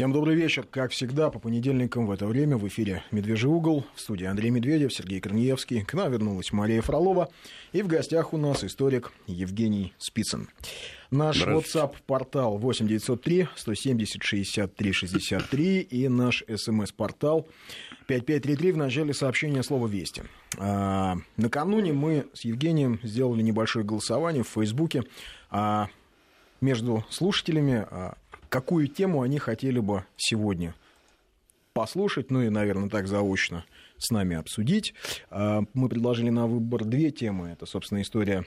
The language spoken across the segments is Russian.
Всем добрый вечер. Как всегда, по понедельникам в это время в эфире «Медвежий угол». В студии Андрей Медведев, Сергей Корнеевский. К нам вернулась Мария Фролова. И в гостях у нас историк Евгений Спицын. Наш WhatsApp-портал 8903 170 63 63 и наш смс-портал 5533 в начале сообщения слова «Вести». А, накануне мы с Евгением сделали небольшое голосование в Фейсбуке а, между слушателями а, какую тему они хотели бы сегодня послушать, ну и, наверное, так заочно с нами обсудить. А, мы предложили на выбор две темы. Это, собственно, история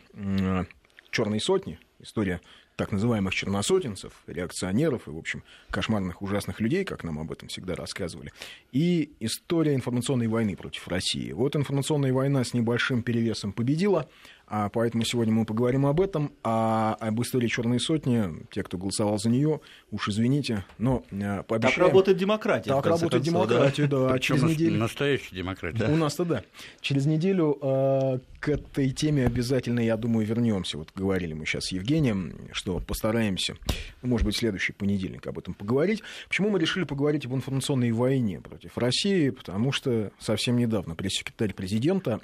черной сотни, история так называемых черносотенцев, реакционеров и, в общем, кошмарных, ужасных людей, как нам об этом всегда рассказывали, и история информационной войны против России. Вот информационная война с небольшим перевесом победила, поэтому сегодня мы поговорим об этом, а об истории Черной сотни, те, кто голосовал за нее, уж извините, но э, пообещаем... Так работает демократия. Так работает концов, демократия, да. да. Через неделю... Настоящая демократия. Да. У нас-то да. Через неделю э, к этой теме обязательно, я думаю, вернемся. Вот говорили мы сейчас с Евгением, что постараемся, может быть, следующий понедельник об этом поговорить. Почему мы решили поговорить об информационной войне против России? Потому что совсем недавно пресс-секретарь президента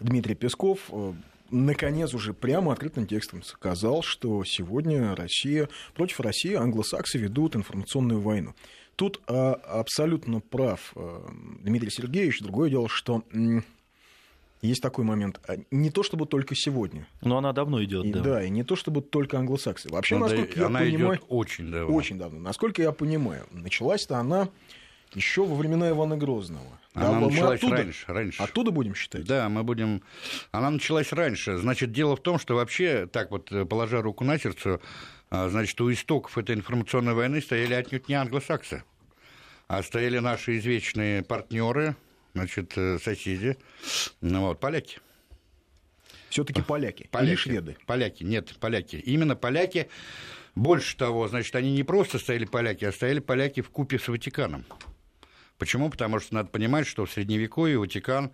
Дмитрий Песков э, наконец уже прямо открытым текстом сказал, что сегодня Россия, против России англосаксы ведут информационную войну. Тут а, абсолютно прав а, Дмитрий Сергеевич. Другое дело, что есть такой момент. Не то чтобы только сегодня. Но она давно идет, и, да. Да, и не то чтобы только англосаксы. Вообще, ну, насколько я она понимаю, идет очень давно. Очень давно. Насколько я понимаю, началась-то она еще во времена Ивана Грозного. Она да, началась оттуда, раньше, раньше. Оттуда будем считать? Да, мы будем... Она началась раньше. Значит, дело в том, что вообще, так вот, положа руку на сердце, а, значит, у истоков этой информационной войны стояли отнюдь не англосаксы, а стояли наши извечные партнеры, значит, э, соседи, ну, вот, поляки. Все-таки поляки, поляки или шведы? Поляки, нет, поляки. Именно поляки. Больше того, значит, они не просто стояли поляки, а стояли поляки в купе с Ватиканом. Почему? Потому что надо понимать, что в Средневековье Ватикан,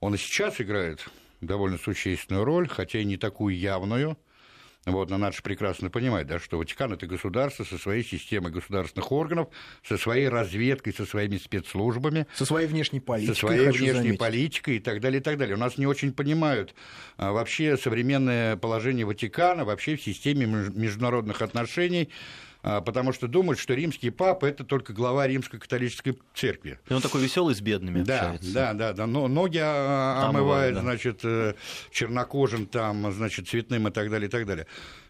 он и сейчас играет довольно существенную роль, хотя и не такую явную. Вот, но надо же прекрасно понимать, да, что Ватикан – это государство со своей системой государственных органов, со своей разведкой, со своими спецслужбами. Со своей внешней политикой. Со своей внешней заметить. политикой и так далее, и так далее. У нас не очень понимают а, вообще современное положение Ватикана, вообще в системе международных отношений, потому что думают, что римский папа это только глава римской католической церкви. И он такой веселый с бедными да, общается. Да, да, да. Но ноги омывает, омывает да. значит, э, чернокожим там, значит, цветным и так далее, и так далее.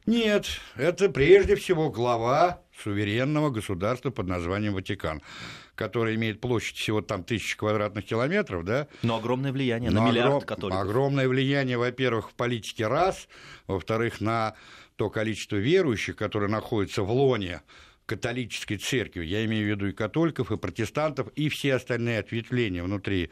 Нет, это прежде всего глава суверенного государства под названием Ватикан который имеет площадь всего там тысячи квадратных километров, да. Но огромное влияние на миллиард огром... католиков. Огромное влияние, во-первых, в политике раз, во-вторых, на то количество верующих, которые находятся в лоне католической церкви, я имею в виду и католиков, и протестантов, и все остальные ответвления внутри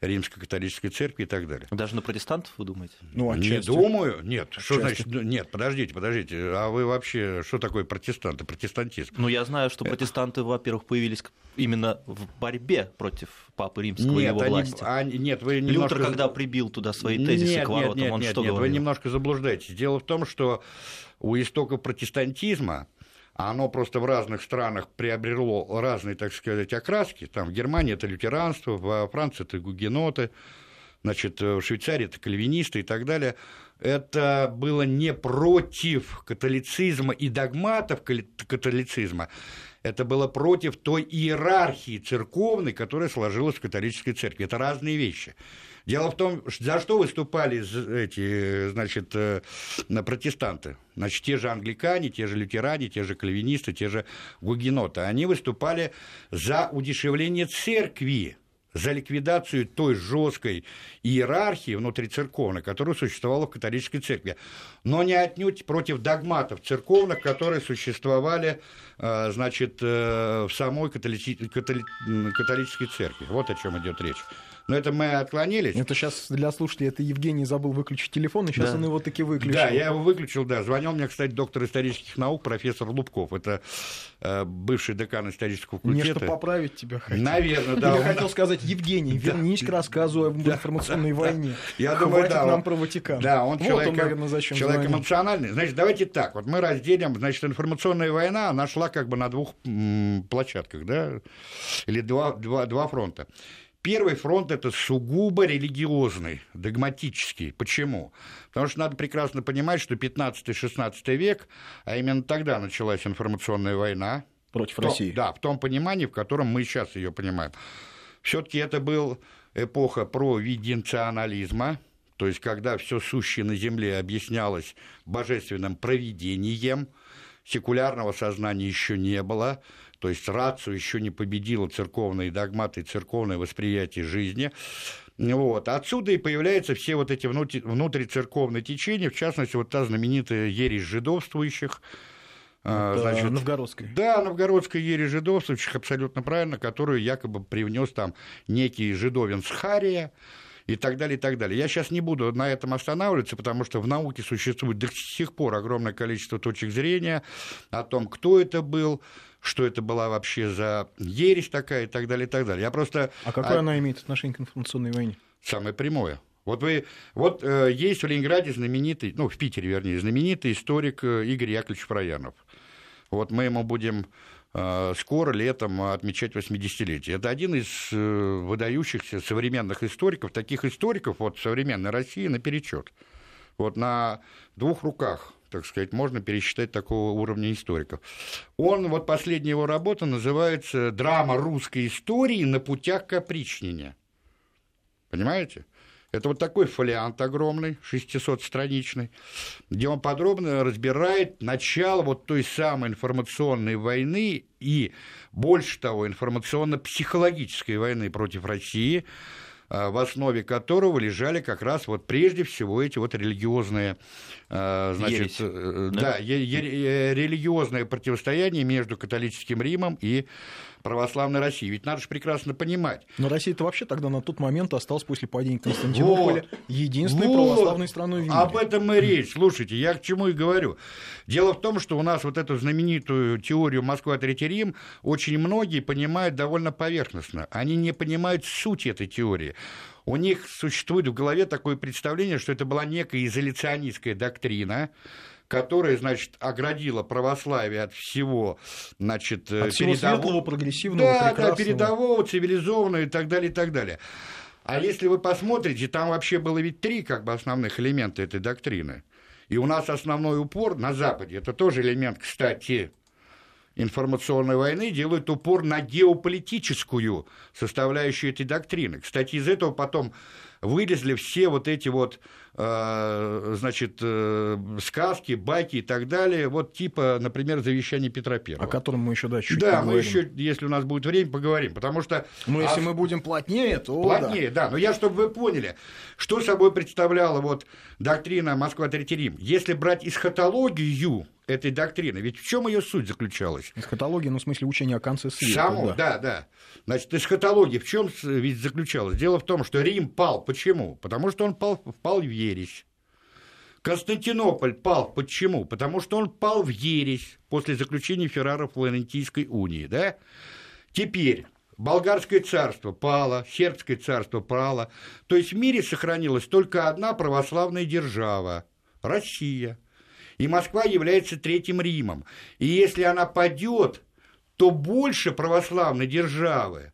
римской католической церкви и так далее. Даже на протестантов, вы думаете? Ну, отчасти. Не думаю, нет. Отчасти. Что значит, ну, нет, подождите, подождите, а вы вообще, что такое протестанты, протестантизм? Ну, я знаю, что протестанты, во-первых, появились именно в борьбе против Папы Римского нет, и его они, власти. Они, нет, вы немножко... Лютер, когда прибил туда свои тезисы нет, к воротам, нет, нет, он нет, что нет, говорил? Вы немножко заблуждаетесь. Дело в том, что у истоков протестантизма оно просто в разных странах приобрело разные, так сказать, окраски. Там в Германии это лютеранство, во Франции это гугеноты, значит, в Швейцарии это кальвинисты и так далее. Это было не против католицизма и догматов католицизма, это было против той иерархии церковной, которая сложилась в католической церкви. Это разные вещи. Дело в том, за что выступали эти, значит, э, протестанты? Значит, те же англикане, те же лютеране, те же кальвинисты, те же гугеноты. Они выступали за удешевление церкви за ликвидацию той жесткой иерархии внутрицерковной, которая существовала в католической церкви, но не отнюдь против догматов церковных, которые существовали э, значит, э, в самой католи... католи... католической церкви. Вот о чем идет речь. Но это мы отклонились. Это сейчас для слушателей, это Евгений забыл выключить телефон, и сейчас Да. он его таки выключил. Да, я его выключил, да. Звонил мне, кстати, доктор исторических наук, профессор Лубков. Это э, бывший декан исторического Мне что факультета. поправить тебя хотел. Наверное, да. Он- хотел сказать, Евгений, вернись к рассказу об информационной войне. Я думаю, да, нам про Ватикан. Да, он человек, эмоциональный. Значит, давайте так. Вот мы разделим. Значит, информационная война, она шла как бы на двух площадках, да? Или два, два, два фронта. Первый фронт это сугубо религиозный, догматический. Почему? Потому что надо прекрасно понимать, что 15-16 век, а именно тогда началась информационная война, Против в том- России. Да, в том понимании, в котором мы сейчас ее понимаем. Все-таки это был эпоха провиденционализма, то есть когда все сущее на земле объяснялось божественным провидением, секулярного сознания еще не было, то есть рацию еще не победила церковные догматы церковное восприятие жизни. Вот. Отсюда и появляются все вот эти внутри- внутрицерковные течения, в частности, вот та знаменитая ересь жидовствующих, а, Это значит, Новгородская. да, новгородская ересь жидовствующих, абсолютно правильно, которую якобы привнес там некий жидовин с Хария и так далее, и так далее. Я сейчас не буду на этом останавливаться, потому что в науке существует до сих пор огромное количество точек зрения о том, кто это был, что это была вообще за ересь такая и так далее, и так далее. Я просто... А какое а, она имеет отношение к информационной войне? Самое прямое. Вот вы, вот э, есть в Ленинграде знаменитый, ну, в Питере, вернее, знаменитый историк э, Игорь Яковлевич Фраянов. Вот мы ему будем скоро, летом, отмечать 80-летие. Это один из э, выдающихся современных историков, таких историков вот современной России наперечет. Вот на двух руках, так сказать, можно пересчитать такого уровня историков. Он, вот последняя его работа называется «Драма русской истории на путях к опричнине». Понимаете? Это вот такой фолиант огромный, 600-страничный, где он подробно разбирает начало вот той самой информационной войны и, больше того, информационно-психологической войны против России, а, в основе которого лежали как раз вот прежде всего эти вот религиозные, а, значит, Ересь, э, да? да, е- е- э, религиозное противостояние между католическим Римом и православной Россией. Ведь надо же прекрасно понимать, Но Россия-то вообще тогда на тот момент осталась после падения Константинополя единственной Вот. православной страной в мире. Об этом и речь. Слушайте, я к чему и говорю. Дело в том, что у нас вот эту знаменитую теорию Москва Третий Рим очень многие понимают довольно поверхностно. Они не понимают суть этой теории. У них существует в голове такое представление, что это была некая изоляционистская доктрина, которая, значит, оградила православие от всего, значит, От всего передово- светлого, прогрессивного, да, да, прекрасного. передового, цивилизованного и так далее, и так далее. А если вы посмотрите, там вообще было ведь три как бы основных элемента этой доктрины. И у нас основной упор на Западе, это тоже элемент, кстати, информационной войны, делают упор на геополитическую составляющую этой доктрины. Кстати, из этого потом вылезли все вот эти вот, э, значит, э, сказки, байки и так далее, вот типа, например, завещание Петра Первого. О котором мы еще да, чуть Да, мы поговорим. еще, если у нас будет время, поговорим, потому что... Ну, если а- мы будем плотнее, то Плотнее, да. Но я, чтобы вы поняли, что собой представляла вот доктрина Москва Третий Рим. Если брать эсхатологию этой доктрины, ведь в чем ее суть заключалась? Эсхатология, ну, в смысле учения о конце света. Само, да. да, да. Значит, эсхатология в чем ведь заключалась? Дело в том, что Рим пал. Почему? Потому что он пал, впал в ересь. Константинополь пал. Почему? Потому что он пал в ересь после заключения Феррара Флорентийской унии. Да? Теперь Болгарское царство пало, Сербское царство пало. То есть в мире сохранилась только одна православная держава – Россия. И Москва является Третьим Римом. И если она падет, то больше православной державы,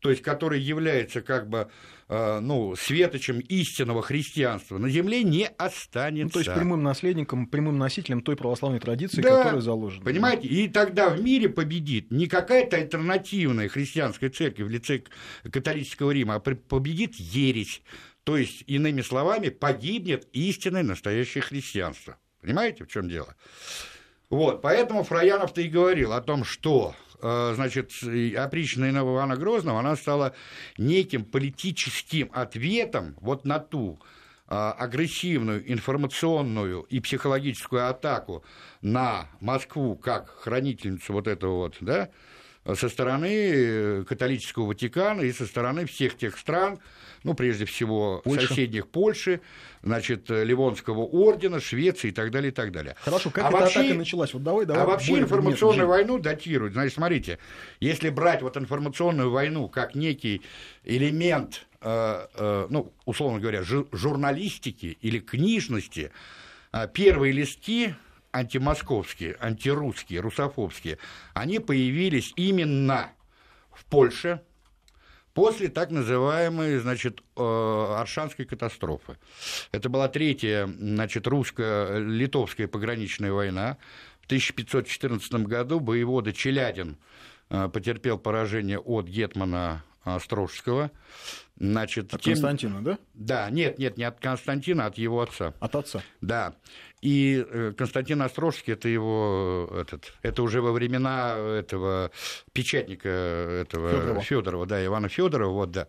то есть которая является как бы э, ну, светочем истинного христианства, на земле не останется. Ну, то есть прямым наследником, прямым носителем той православной традиции, Да, которая заложена. Понимаете? И тогда в мире победит не какая-то альтернативная христианская церковь в лице католического Рима, а победит ересь. То есть, иными словами, погибнет истинное настоящее христианство. Понимаете, в чем дело? Вот, поэтому Фраянов-то и говорил о том, что э, значит, и опричная Ивана Грозного, она стала неким политическим ответом вот на ту э, агрессивную информационную и психологическую атаку на Москву как хранительницу вот этого вот, да, со стороны католического Ватикана и со стороны всех тех стран, ну, прежде всего, Польша. соседних Польши, значит, Ливонского ордена, Швеции и так далее, и так далее. Хорошо, как а эта вообще, атака началась? Вот давай, давай. а вообще более информационную войну датируют. Значит, смотрите, если брать вот информационную войну как некий элемент, э, э, ну, условно говоря, жу- журналистики или книжности, э, первые листки антимосковские, антирусские, русофобские, они появились именно в Польше, после так называемой, значит, э, Аршанской катастрофы. Это была третья, значит, русско-литовская пограничная война. В 1514 году воевода Челядин э, потерпел поражение от Гетмана Острожского. Значит, От тем- Константина, да? Да, нет, нет, не от Константина, а от его отца. От отца. Да. И э, Константин Острожский это его э, этот, это уже во времена этого печатника этого Фёдорова. Федорова, да, Ивана Федорова, вот да.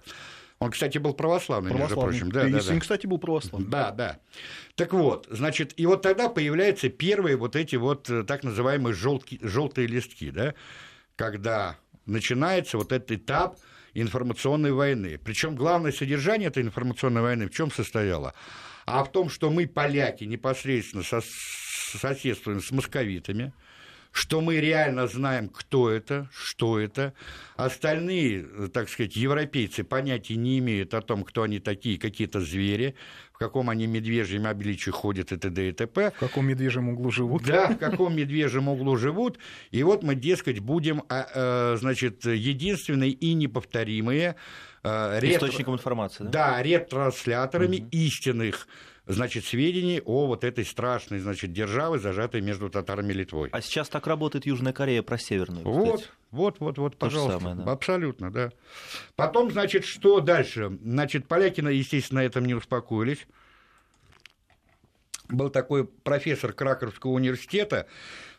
Он, кстати, был православный, между Православный. прочим. Да, да, да. кстати, был православный. Да, да. Так вот, значит, и вот тогда появляются первые вот эти вот э, так называемые желтые листки, да, когда начинается вот этот этап информационной войны. Причем главное содержание этой информационной войны в чем состояло? А в том, что мы, поляки, непосредственно со- соседствуем с московитами, что мы реально знаем, кто это, что это. Остальные, э, так сказать, европейцы понятия не имеют о том, кто они такие, какие-то звери, в каком они медвежьем обличии ходят и т.д. и т.п. В каком медвежьем углу живут? Да, в каком медвежьем углу живут. И вот мы, дескать, будем, а, э, значит, единственные и неповторимые э, ретро- Источником информации, да? да, ретрансляторами истинных значит, сведений о вот этой страшной, значит, державе, зажатой между татарами и Литвой. А сейчас так работает Южная Корея про Северную. Вот, кстати. вот, вот, вот, То же пожалуйста. самое, да. Абсолютно, да. Потом, значит, что дальше? Значит, поляки, естественно, на этом не успокоились. Был такой профессор Краковского университета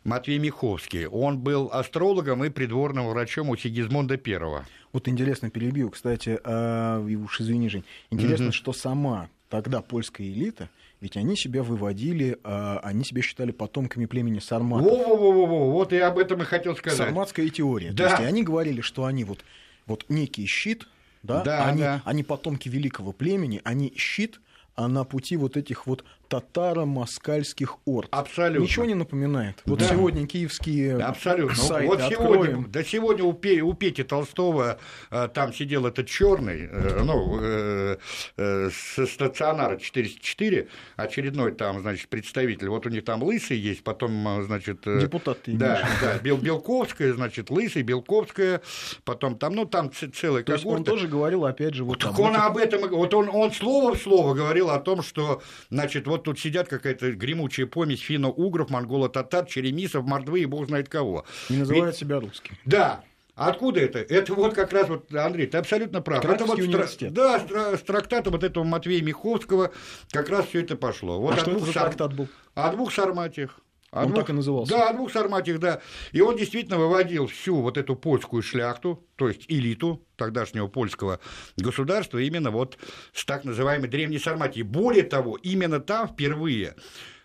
Матвей Миховский. Он был астрологом и придворным врачом у Сигизмунда I. Вот интересно перебью, кстати, а, и уж извини, Жень, интересно, Мгм. что сама тогда польская элита, ведь они себя выводили, а, они себя считали потомками племени сарматов. Во-во-во-во, вот я об этом и хотел сказать. Сарматская теория. Да. То есть и они говорили, что они вот, вот некий щит, да, Да, они, да. они потомки великого племени, они щит, а на пути вот этих вот татаро-москальских орд. Абсолютно. Ничего не напоминает. Вот Да. сегодня киевские Абсолютно. сайты вот откроем. сегодня, да сегодня у, Пе- у Пети Толстого э, там сидел этот черный, ну, э, э, со стационара 404, очередной там, значит, представитель. Вот у них там лысый есть, потом, э, значит... э, Депутат ты Да, имеешь. да, Бел, Белковская, значит, лысый, Белковская, потом там, ну, там ц- целая То есть он когорта. тоже говорил, опять же, вот Так об он этих- об этом, вот он, он слово в слово говорил о том, что, значит, вот тут сидят какая-то гремучая помесь финно-угров, монголо-татар, черемисов, мордвы и бог знает кого. не называют Ведь- себя русскими. Да. Откуда это? Это вот как раз вот, Андрей, ты абсолютно прав. это вот с тра- университет. Да, с, тра- с трактата вот этого Матвея Миховского как раз все это пошло. Вот а что это двух за сар- трактат был? О двух сарматиях. О Он двух- так и назывался? Да, о двух сарматиях, да. И он действительно выводил всю вот эту польскую шляхту, то есть элиту тогдашнего польского государства именно вот с так называемой древней Сарматии. Более того, именно там впервые а,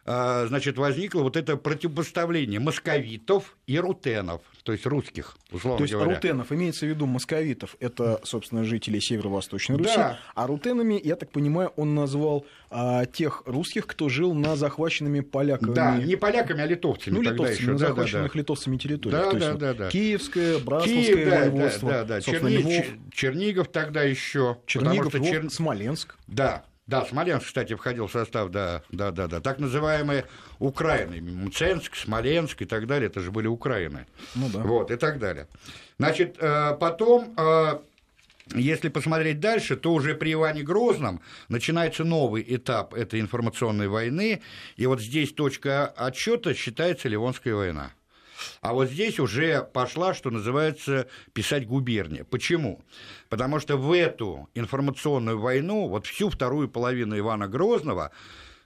значит, возникло вот это противопоставление московитов и рутенов, то есть русских, условно То есть говоря. рутенов, имеется в виду московитов, это, собственно, жители Северо-Восточной Руси, Да. а рутенами, я так понимаю, он назвал а, тех русских, кто жил на захваченными поляками. Да, не поляками, а литовцами ну, литовцами, еще. на Да, да, захваченных да. литовцами территориях. Да, То есть да, да, да. Киевское, Братславское Киев, да, воеводство, да, да, да. Черни- Львов, Чер- Чернигов тогда еще. Чернигов, что Львов, Чер- Смоленск. Да, да, Смоленск, кстати, входил в состав, да, да, да, да. Так называемые Украины, Мценск, Смоленск и так далее, это же были Украины. Ну да. Вот, и так далее. Значит, э, потом, э, если посмотреть дальше, то уже при Иване Грозном начинается новый этап этой информационной войны, и вот здесь точка отсчета считается Ливонская война. А вот здесь уже пошла, что называется, писать губерния. Почему? Потому что в эту информационную войну, вот всю вторую половину Ивана Грозного,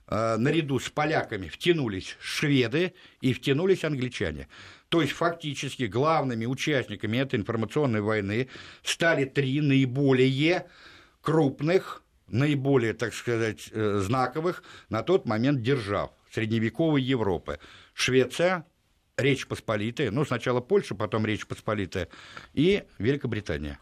э, наряду с поляками втянулись шведы и втянулись англичане. То есть фактически главными участниками этой информационной войны стали три наиболее крупных, наиболее, так сказать, э, знаковых на тот момент держав средневековой Европы. Швеция, Речь Посполитая, ну, сначала Польша, потом Речь Посполитая, и Великобритания.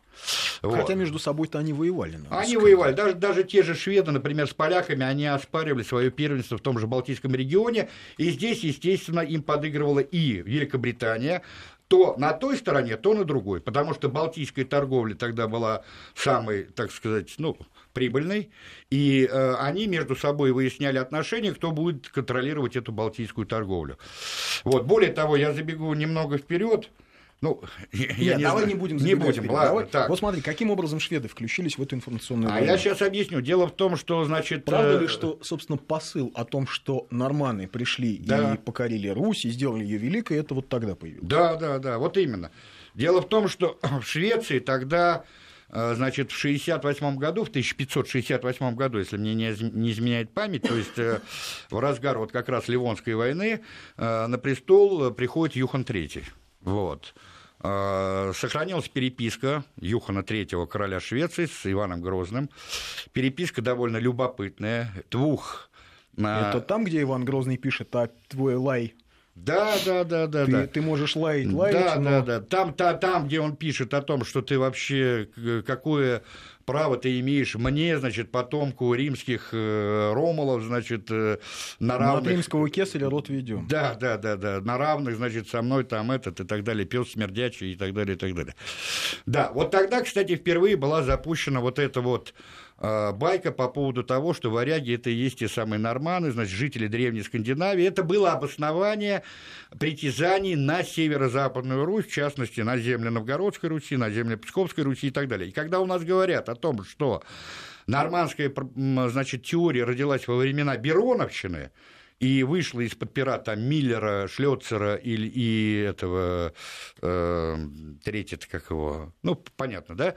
Вот. Хотя между собой-то они воевали. Они сказать. воевали. Даже, даже те же шведы, например, с поляками, они оспаривали свое первенство в том же Балтийском регионе. И здесь, естественно, им подыгрывала и Великобритания, то на той стороне, то на другой, потому что балтийская торговля тогда была самой, так сказать, ну, прибыльной, и э, они между собой выясняли отношения, кто будет контролировать эту балтийскую торговлю. Вот. Более того, я забегу немного вперед. Ну, я Нет, не давай знаю. не будем Не будем, ладно. Давай. Вот смотри, каким образом шведы включились в эту информационную А я сейчас объясню. Дело в том, что, значит... Правда э... ли, что, собственно, посыл о том, что норманы пришли да. и покорили Русь, и сделали ее великой, это вот тогда появилось? Да, да, да, вот именно. Дело в том, что в Швеции тогда Э, значит, в 68 году, в 1568 году, если мне не, не изменяет память, то есть э, в разгар вот как раз Ливонской войны э, на престол приходит Юхан III. Вот. Сохранилась переписка Юхана III, короля Швеции, с Иваном Грозным. Переписка довольно любопытная. Двух это там, где Иван Грозный пишет, а твой лай да, да, да, да. Ты, да. ты можешь лаять, лаять. Да, но... да, да. Там, та, там, где он пишет о том, что ты вообще какое право ты имеешь мне, значит, потомку римских э, Ромулов, значит, э, на равных... На римского кесаря род ведем. Да, да, да, да, на равных, значит, со мной там этот и так далее, пес смердячий и так далее, и так далее. Да, вот тогда, кстати, впервые была запущена вот эта вот байка по поводу того, что варяги это и есть те самые норманы, значит, жители древней Скандинавии. Это было обоснование притязаний на северо-западную Русь, в частности, на земли Новгородской Руси, на земли Псковской Руси и так далее. И когда у нас говорят о том, что нормандская значит, теория родилась во времена Бероновщины, и вышла из-под пера там Миллера, Шлёцера и, и этого, э, третьего, как его, ну, понятно, да,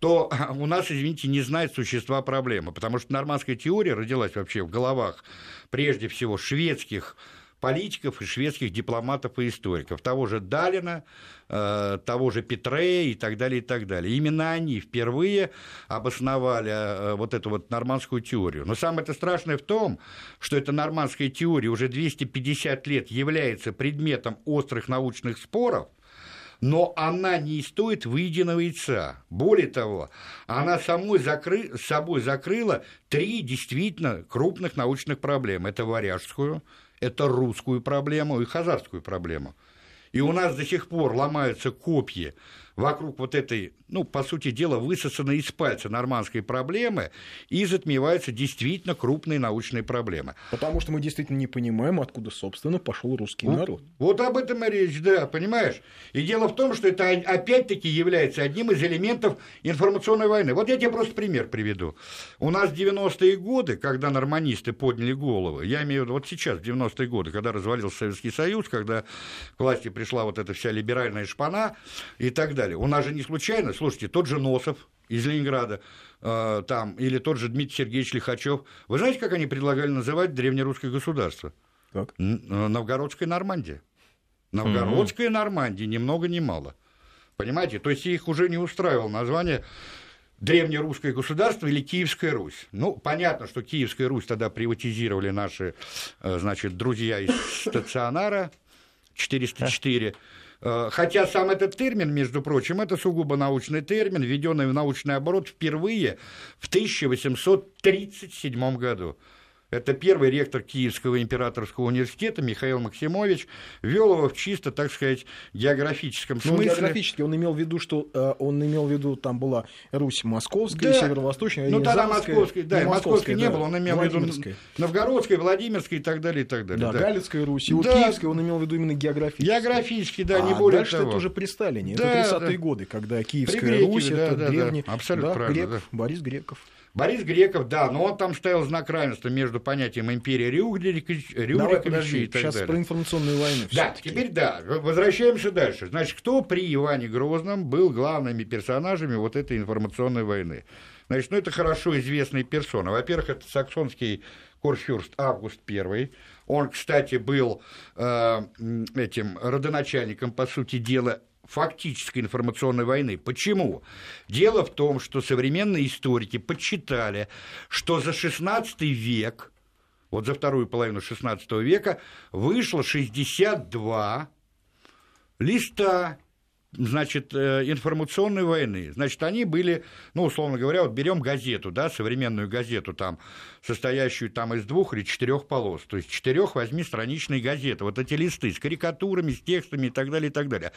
то у нас, извините, не знает существа проблемы, потому что нормандская теория родилась вообще в головах прежде всего шведских политиков и шведских дипломатов и историков, того же Далина, э, того же Петре и так далее, и так далее. Именно они впервые обосновали э, вот эту вот нормандскую теорию. Но самое это страшное в том, что эта нормандская теория уже 250 лет является предметом острых научных споров, но она не стоит выеденного яйца. Более того, она самой закры... собой закрыла три действительно крупных научных проблемы. Это варяжскую, это русскую проблему и хазарскую проблему. И у нас до сих пор ломаются копья вокруг вот этой, ну, по сути дела, высосанной из пальца нормандской проблемы и затмеваются действительно крупные научные проблемы. Потому что мы действительно не понимаем, откуда, собственно, пошел русский вот, народ. Вот об этом и речь, да, понимаешь? И дело в том, что это опять-таки является одним из элементов информационной войны. Вот я тебе просто пример приведу. У нас в 90-е годы, когда норманисты подняли головы, я имею в виду вот сейчас, в 90-е годы, когда развалился Советский Союз, когда к власти пришла вот эта вся либеральная шпана и так далее. У нас же не случайно, слушайте, тот же Носов из Ленинграда, э, там, или тот же Дмитрий Сергеевич Лихачев. Вы знаете, как они предлагали называть древнерусское государство? Как? Э, Новгородская Нормандия. Новгородская mm-hmm. Нормандия, ни много ни мало. Понимаете? То есть их уже не устраивало название древнерусское государство или Киевская Русь. Ну, понятно, что Киевская Русь тогда приватизировали наши, э, значит, друзья из стационара 404. Э, хотя сам этот термин, между прочим, это сугубо научный термин, введенный в научный оборот впервые в 1837 году. Это первый ректор Киевского императорского университета Михаил Максимович вел его в чисто, так сказать, географическом ну, смысле. Ну, географически он имел в виду, что э, он имел в виду, там была Русь московская, да. северо-восточная, Ну, тогда московской, да, и московской не да. было, он имел в виду новгородская, Владимирская и так далее, и так далее. Да, да. Русь, и да. Киевская он имел в виду именно географически. Географически, да, а не более дальше того. это уже при Сталине, да, это 30-е да. годы, когда Киевская Русь, да, это да, древний... Да, абсолютно да, правильно, Грек, да. Борис Греков. Борис Греков, да, но он там ставил знак равенства между понятием империи Рюриковичей и так сейчас далее. про информационную войну. Да, теперь да, возвращаемся дальше. Значит, кто при Иване Грозном был главными персонажами вот этой информационной войны? Значит, ну это хорошо известные персоны. Во-первых, это саксонский корфюрст Август I. Он, кстати, был э, этим родоначальником, по сути дела, фактической информационной войны. Почему? Дело в том, что современные историки подсчитали, что за XVI век, вот за вторую половину XVI века, вышло 62 листа значит, э, информационной войны. Значит, они были, ну, условно говоря, вот берем газету, да, современную газету, там, состоящую там из двух или четырех полос, то есть четырех восьмистраничной газеты, вот эти листы с карикатурами, с текстами и так далее, и так далее.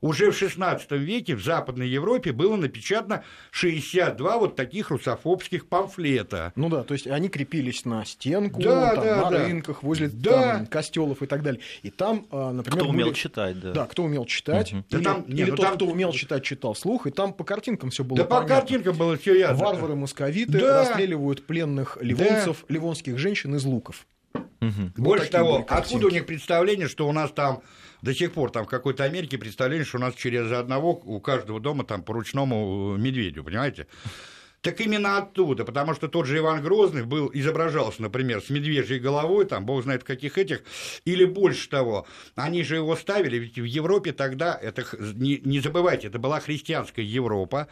Уже в XVI веке в Западной Европе было напечатано 62 вот таких русофобских памфлета. Ну да, то есть они крепились на стенку, да, там, да, на да. рынках, возле да. там, костелов и так далее. И там, а, например, кто умел были... читать, да. Да, кто умел читать. Угу. Или, да там, или ну тот, там... кто умел читать, читал слух, и там по картинкам все было. Да понятно. по картинкам было все ясно. Варвары московиты да. расстреливают пленных ливонцев, да. Ливонских женщин из луков. Угу. Больше вот того, откуда у них представление, что у нас там до сих пор там в какой-то Америке представление, что у нас через одного у каждого дома там по ручному медведю, понимаете? Так именно оттуда, потому что тот же Иван Грозный был, изображался, например, с медвежьей головой, там, бог знает каких этих, или больше того. Они же его ставили, ведь в Европе тогда, это, не, не забывайте, это была христианская Европа,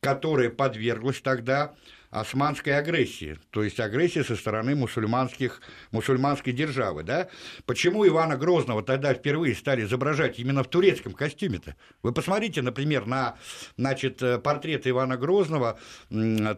которая подверглась тогда османской агрессии, то есть агрессии со стороны мусульманских, мусульманской державы. Да? Почему Ивана Грозного тогда впервые стали изображать именно в турецком костюме-то? Вы посмотрите, например, на значит, портрет Ивана Грозного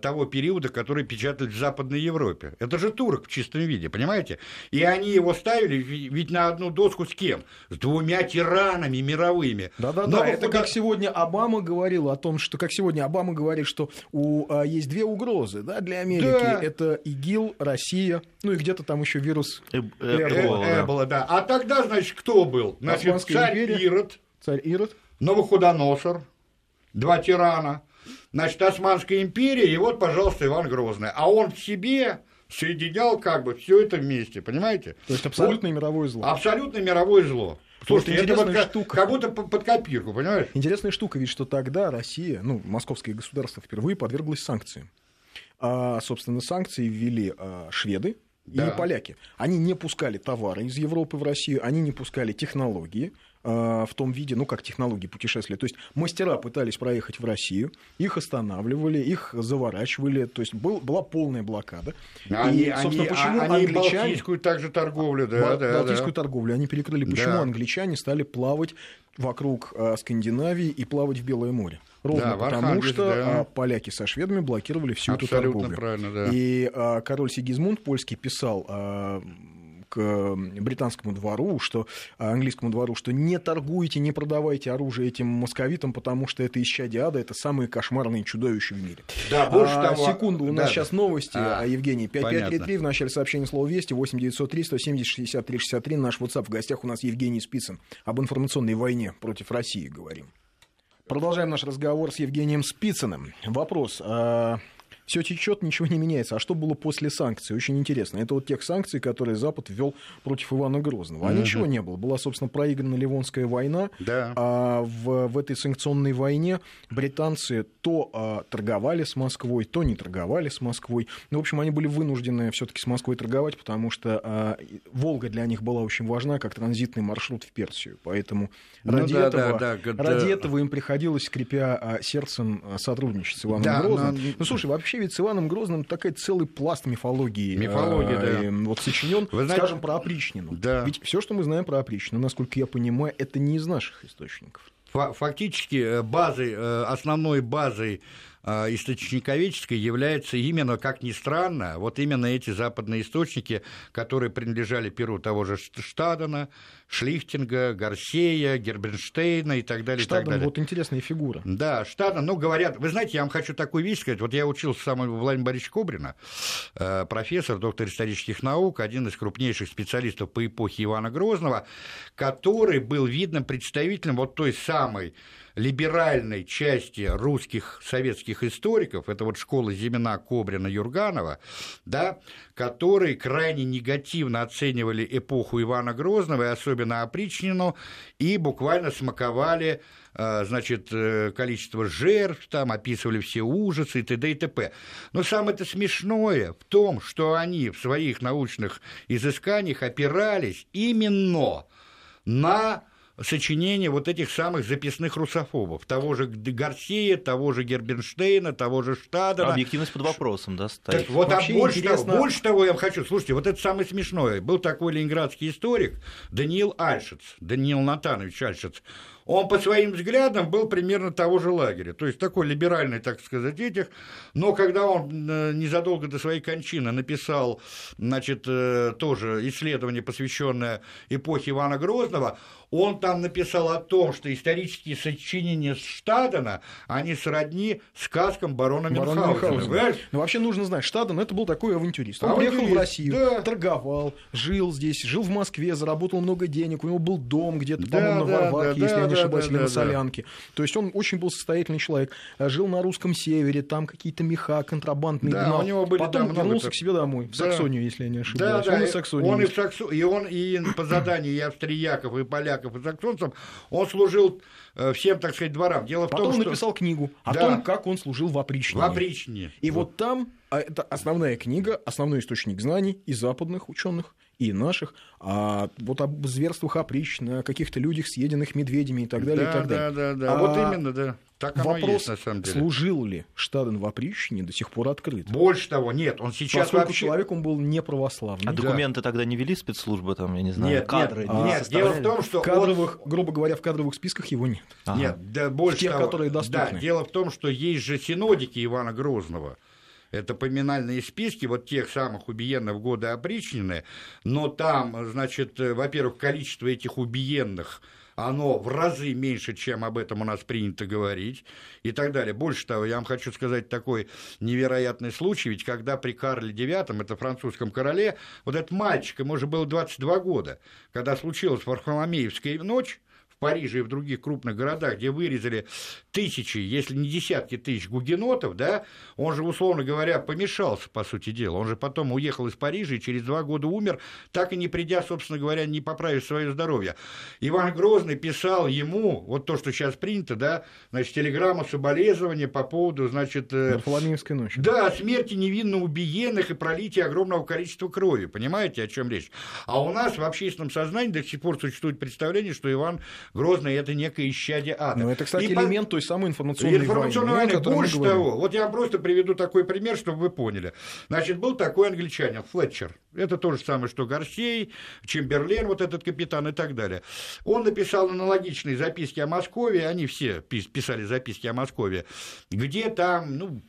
того периода, который печатали в Западной Европе. Это же турок в чистом виде, понимаете? И они его ставили ведь на одну доску с кем? С двумя тиранами мировыми. Да-да-да, это куда... как сегодня Обама говорил о том, что, как сегодня Обама говорит, что у, а, есть две угрозы угрозы да, для Америки. Да. Это ИГИЛ, Россия, ну и где-то там еще вирус Эбола. да. А тогда, значит, кто был? Значит, царь империя, Ирод. Царь Ирод. Новоходоносор. Два тирана. Значит, Османская империя, и вот, пожалуйста, Иван Грозный. А он в себе соединял как бы все это вместе, понимаете? То есть абсолютное вот, мировое зло. Абсолютно мировое зло. Слушайте, вот это вот штука. как будто под копирку, понимаешь? Интересная штука, ведь что тогда Россия, ну, московское государство впервые подверглось санкциям собственно, санкции ввели а, шведы да. и поляки. Они не пускали товары из Европы в Россию, они не пускали технологии а, в том виде, ну, как технологии путешествия. То есть мастера пытались проехать в Россию, их останавливали, их заворачивали, то есть был, была полная блокада. Они, и, собственно, они, почему они англичане... Балтийскую также торговлю, да, Бал, да, Балтийскую да. торговлю они перекрыли. Почему да. англичане стали плавать вокруг а, Скандинавии и плавать в Белое море? Ровно да, потому, что да. А, поляки со шведами блокировали всю Абсолютно эту торговлю. Правильно, да. И а, король Сигизмунд польский писал а, к британскому двору, что английскому двору, что не торгуйте, не продавайте оружие этим московитам, потому что это исчадие ада, это самые кошмарные чудовища в мире. Да, больше а, того... Секунду, у нас да, сейчас новости, а, Евгений. 5533 в начале сообщения слова «Вести», 8903 170 63 63, наш WhatsApp. В гостях у нас Евгений Спицын. Об информационной войне против России говорим. Продолжаем наш разговор с Евгением Спицыным. Вопрос. А, все течет, ничего не меняется. А что было после санкций? Очень интересно. Это вот тех санкций, которые Запад ввел против Ивана Грозного. А угу. ничего не было. Была, собственно, проиграна Ливонская война. Да. А в, в этой санкционной войне британцы то а, торговали с Москвой, то не торговали с Москвой. Ну, в общем, они были вынуждены все-таки с Москвой торговать, потому что а, Волга для них была очень важна как транзитный маршрут в Персию. Поэтому ну, ради, да, этого, да, да, ради этого им приходилось, скрипя а, сердцем, а, сотрудничать с Иваном да, Грозным. Но... Ну, слушай, вообще вообще ведь с Иваном Грозным такой целый пласт мифологии. Мифология, э, да. Вот сочинен, знаете, скажем, про опричнину. Да. Ведь все, что мы знаем про опричнину, насколько я понимаю, это не из наших источников. Фактически э, базой, э, основной базой источниковедческой является именно, как ни странно, вот именно эти западные источники, которые принадлежали перу того же Штадена, Шлихтинга, Гарсея, Гербернштейна и так далее. Штаден, и так далее. вот интересная фигура. Да, Штаден, ну, говорят, вы знаете, я вам хочу такую вещь сказать, вот я учился с самого Владимира Борисовича Кобрина, э, профессор, доктор исторических наук, один из крупнейших специалистов по эпохе Ивана Грозного, который был видным представителем вот той самой либеральной части русских советских историков, это вот школа Зимина, Кобрина, Юрганова, да, которые крайне негативно оценивали эпоху Ивана Грозного, и особенно опричнину, и буквально смаковали э, значит, э, количество жертв, там описывали все ужасы и т.д. и т.п. Но самое-то смешное в том, что они в своих научных изысканиях опирались именно на сочинения вот этих самых записных русофобов, того же Гарсия, того же Гербенштейна, того же Штадена. Объективность под вопросом, да, стоит. Так вот, а больше, интересно... того, больше того я вам хочу, слушайте, вот это самое смешное. Был такой ленинградский историк Даниил Альшиц, Даниил Натанович Альшиц, он по своим взглядам был примерно того же лагеря, то есть такой либеральный, так сказать, этих, но когда он э, незадолго до своей кончины написал, значит, э, тоже исследование, посвященное эпохе Ивана Грозного, он там написал о том, что исторические сочинения Штадена, они сродни сказкам барона, барона Мюнхгаузена. Ну, вообще нужно знать, Штаден это был такой авантюрист. Он авантюрист, приехал в Россию, да. торговал, жил здесь, жил в Москве, заработал много денег, у него был дом где-то, да, по-моему, да, на Варварке, да, если да, я не ошибаюсь, да, или да, на Солянке. Да. То есть он очень был состоятельный человек. Жил на русском севере, там какие-то меха контрабандные да, гнал. У него были, Потом да, вернулся к себе домой, в Саксонию, если я не ошибаюсь. Да, да, он и, Саксонии он и, в Саксу... и он и по заданию и австрияков, и поляков, и саксонцев, он служил э, всем, так сказать, дворам. Дело Потом в том, он что... написал книгу о да. том, как он служил в опричнине. В опричнине. И вот, вот там а это основная книга, основной источник знаний и западных ученых, и наших, а вот об зверствах опричнины, о каких-то людях, съеденных медведями и так далее. Да, и так далее. да, да, да. А, вот именно, да. Так оно Вопрос, есть, на самом деле. служил ли Штаден в опричнине, до сих пор открыт. Больше того, нет, он сейчас Поскольку вообще... человек он был не православный. А да. документы тогда не вели спецслужбы, там, я не знаю, нет, кадры? Нет, не нет дело в том, что кадровых, он... грубо говоря, в кадровых списках его нет. Ага. Нет, да, больше Тех, того, которые доступны. Да, дело в том, что есть же синодики Ивана Грозного, это поминальные списки вот тех самых убиенных в годы опричнины, но там, значит, э, во-первых, количество этих убиенных оно в разы меньше, чем об этом у нас принято говорить, и так далее. Больше того, я вам хочу сказать такой невероятный случай, ведь когда при Карле IX, это французском короле, вот этот мальчик, ему уже было 22 года, когда случилась Варфоломеевская ночь, в Париже и в других крупных городах, где вырезали тысячи, если не десятки тысяч гугенотов, да, он же, условно говоря, помешался, по сути дела. Он же потом уехал из Парижа и через два года умер, так и не придя, собственно говоря, не поправив свое здоровье. Иван Грозный писал ему, вот то, что сейчас принято, да, значит, телеграмма соболезнования по поводу, значит... Э, Варфоломеевской ночи. Да, смерти невинно убиенных и пролития огромного количества крови. Понимаете, о чем речь? А у нас в общественном сознании до сих пор существует представление, что Иван Грозный – это некое исчадие ада. Ну, это, кстати, и элемент по... той самой информационной, информационной войны. войны. Больше того, вот я просто приведу такой пример, чтобы вы поняли. Значит, был такой англичанин, Флетчер. Это то же самое, что Гарсей, Чемберлен, вот этот капитан и так далее. Он написал аналогичные записки о Москве, они все писали записки о Москве, где там, ну,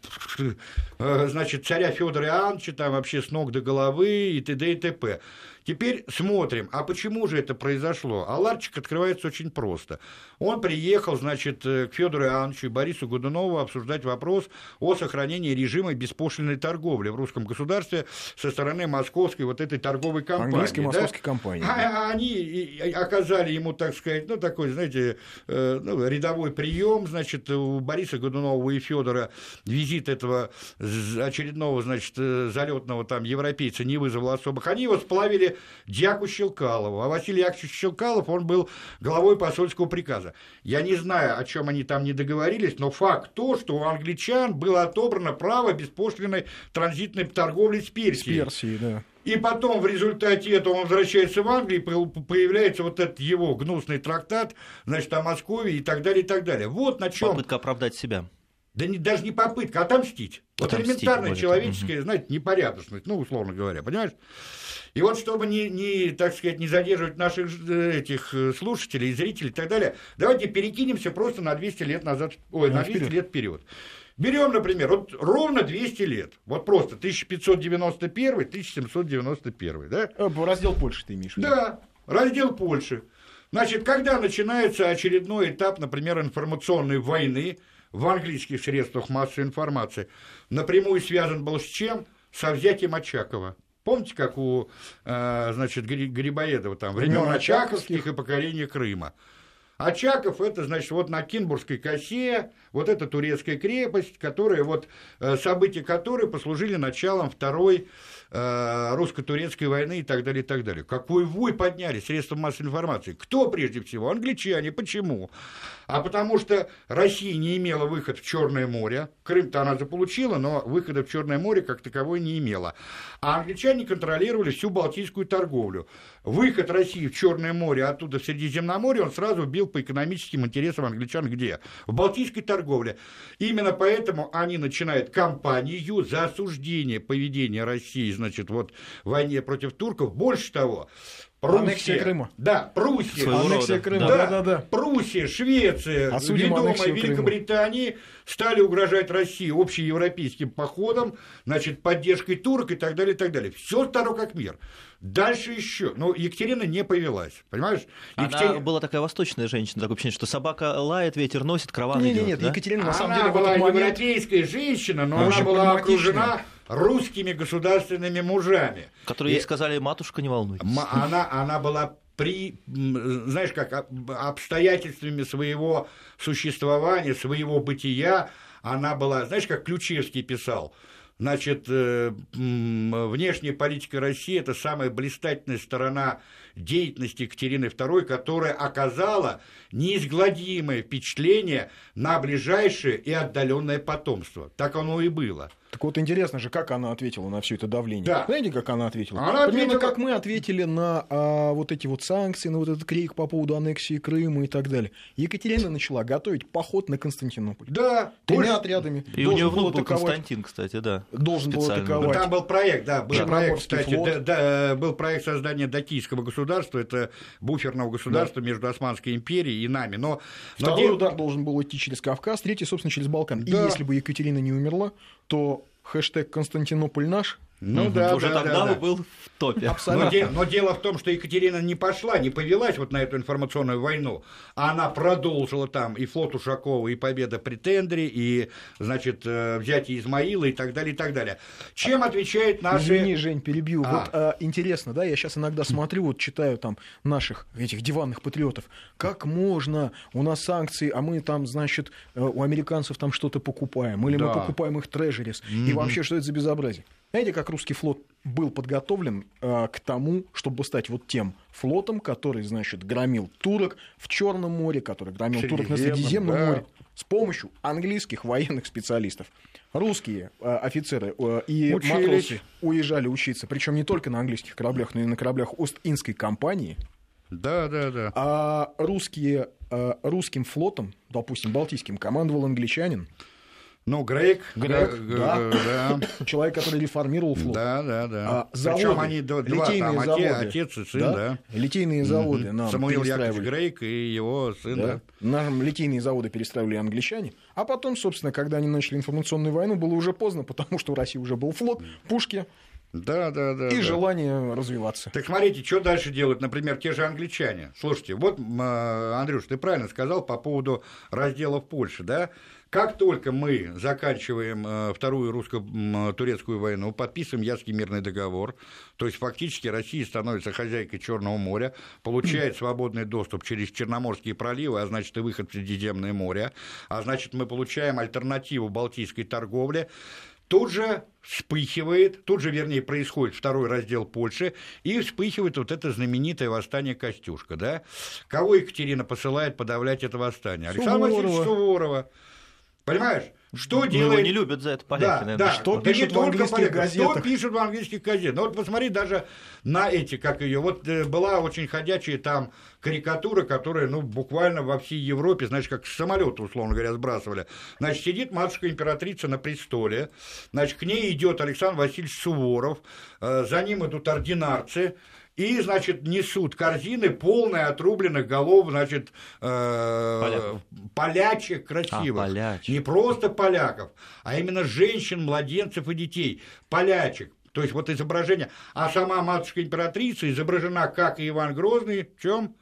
э, значит, царя Федора Иоанновича там вообще с ног до головы и т.д. и т.п. Теперь смотрим, а почему же это произошло? А ларчик открывается очень просто. Он приехал, значит, э, к Федору Иоанновичу и Борису Годунову обсуждать вопрос о сохранении режима беспошлиной торговли в русском государстве со стороны московской вот этой торговой компании. Английской да? московской компании. А, они оказали ему, так сказать, ну, такой, знаете, э, ну, рядовой прием, значит, у Бориса Годунова и Федора визит этого очередного, значит, э, залетного там европейца не вызвал особых. Они его сплавили Дьяку Щелкалову. А Василий Яковлевич Щелкалов, он был главой посольского приказа. Я не знаю, о чем они там не договорились, но факт то, что у англичан было отобрано право беспошлиной транзитной торговли с Персией. С Персией, да. И потом в результате этого он возвращается в Англию, появляется вот этот его гнусный трактат, значит, о Москве и так далее, и так далее. Вот на чем. Попытка оправдать себя. Да не, даже не попытка, отомстить. Вот отомстить, элементарная человеческая, угу. знаете, непорядочность, ну, условно говоря, понимаешь? И вот, чтобы не, не, так сказать, не задерживать наших этих э, слушателей, зрителей и так далее, давайте перекинемся просто на 200 лет назад, ой, на 200 лет вперед. Берем, например, вот ровно 200 лет, вот просто 1591-1791, да? Э, раздел Польши ты имеешь в виду? Да, раздел Польши. Значит, когда начинается очередной этап, например, информационной войны в английских средствах массовой информации, напрямую связан был с чем? Со взятием Очакова. Помните, как у, э, значит, Грибоедова там, времен Очаковских и покорения Крыма? Очаков – это, значит, вот на Кинбургской косе, вот эта турецкая крепость, которая, вот, э, события которой послужили началом Второй русско-турецкой войны и так далее, и так далее. Какой вой подняли средства массовой информации? Кто прежде всего? Англичане. Почему? А потому что Россия не имела выход в Черное море. Крым-то она заполучила, но выхода в Черное море как таковой не имела. А англичане контролировали всю Балтийскую торговлю. Выход России в Черное море, оттуда в Средиземноморье, он сразу бил по экономическим интересам англичан где? В Балтийской торговле. Именно поэтому они начинают кампанию за осуждение поведения России значит, вот в войне против турков. Больше того, Пруссия, Аннексия Крыма. Да, Пруссия. Своего Аннексия рода, Крыма, да. да-да-да. Пруссия, Швеция, Осудим ведомая. Великобритании стали угрожать России общеевропейским походом, значит, поддержкой турок и так далее, и так далее. Все старо как мир. Дальше еще. Но Екатерина не повелась, понимаешь? Она Екатери- была такая восточная женщина, такое ощущение, что собака лает, ветер носит, крован Не, не, идет, нет, да? Екатерина на самом она деле была момент европейская женщина, но Она она была окружена русскими государственными мужами. Которые И ей сказали, матушка, не волнуйтесь. м- она, она была при, знаешь, как об- обстоятельствами своего существования, своего бытия, она была, знаешь, как Ключевский писал, Значит, э, внешняя политика России – это самая блистательная сторона деятельности Екатерины II, которая оказала неизгладимое впечатление на ближайшее и отдаленное потомство. Так оно и было. Так вот интересно же, как она ответила на все это давление. Да. Знаете, как она ответила? Она Примерно ответила- как мы ответили на а, вот эти вот санкции, на вот этот крик по поводу аннексии Крыма и так далее. Екатерина начала готовить поход на Константинополь. Да, Тремя больше- отрядами. И у Должен был внук был атаковать- Константин, кстати, да. Должен был атаковать. Там был проект, да, был проект, кстати, да, да, был проект создания датийского государства, это буферного государства между Османской империей и нами. Но, Второй де- удар должен был идти через Кавказ, третий, собственно, через Балкан. И Да. если бы Екатерина не умерла, то хэштег Константинополь наш ну да, Уже да, тогда да, да. был в топе. Абсолютно. Но, де- но дело в том, что Екатерина не пошла, не повелась вот на эту информационную войну, а она продолжила там и флот Ушакова, и победа при Тендере, и, значит, э, взятие Измаила и так далее, и так далее. Чем отвечает наши... Извини, Жень, перебью. А. Вот а, интересно, да, я сейчас иногда смотрю, вот читаю там наших этих диванных патриотов. Как можно? У нас санкции, а мы там, значит, э, у американцев там что-то покупаем, или мы Да. покупаем их трежерис. И вообще, что это за безобразие? Знаете, как русский флот был подготовлен э, к тому, чтобы стать вот тем флотом, который, значит, громил турок в Черном море, который громил турок на Средиземном, да. море с помощью английских военных специалистов. Русские э, офицеры э, и Учились. матросы уезжали учиться, причем не только на английских кораблях, но и на кораблях Ост-Индской компании, Да, да, да. а русские, э, русским флотом, допустим, Балтийским, командовал англичанин, Ну, Грейк. Грейк, да. да. человек, который реформировал флот. Да, да, да. А, заводы, Причем они два, там, заводы, отец и сын, да. Литейные заводы нам Самуил Яковлевич. Грейк и его сын, да. Да. Нам литейные заводы перестраивали англичане. А потом, собственно, когда они начали информационную войну, было уже поздно, потому что у России уже был флот, пушки Да, да, да. и да. желание развиваться. Так смотрите, что дальше делают, например, те же англичане. Слушайте, вот, э, Андрюш, ты правильно сказал по поводу раздела в Польше, да? Как только мы заканчиваем э, Вторую русско-турецкую войну, подписываем Яский мирный договор, то есть фактически Россия становится хозяйкой Черного моря, получает свободный доступ через Черноморские проливы, а значит и выход в Средиземное море, а значит мы получаем альтернативу балтийской торговле, Тут же вспыхивает, тут же, вернее, происходит второй раздел Польши, и вспыхивает вот это знаменитое восстание Костюшка, да? Кого Екатерина посылает подавлять это восстание? Александра Суворова. Васильевича Суворова. Понимаешь? Что Ну, делает... его не любят за это поляки, Да, наверное. да. Что Да не пишут в только английских поляки, газетах? Что пишут в английских газетах? Ну вот посмотри даже на эти, как ее. Вот э, была очень ходячая там карикатура, которая, ну, буквально во всей Европе, знаешь, как с самолета, условно говоря, сбрасывали. Значит, сидит матушка-императрица на престоле, значит, к ней идет Александр Васильевич Суворов, э, за ним идут ординарцы, и, значит, несут корзины, полные отрубленных голов, значит, э, Поляков. полячек красивых. А, полячек. Не просто поляков, а именно женщин, младенцев и детей. Полячек. То есть вот изображение. А сама матушка-императрица изображена, как и Иван Грозный, в чем?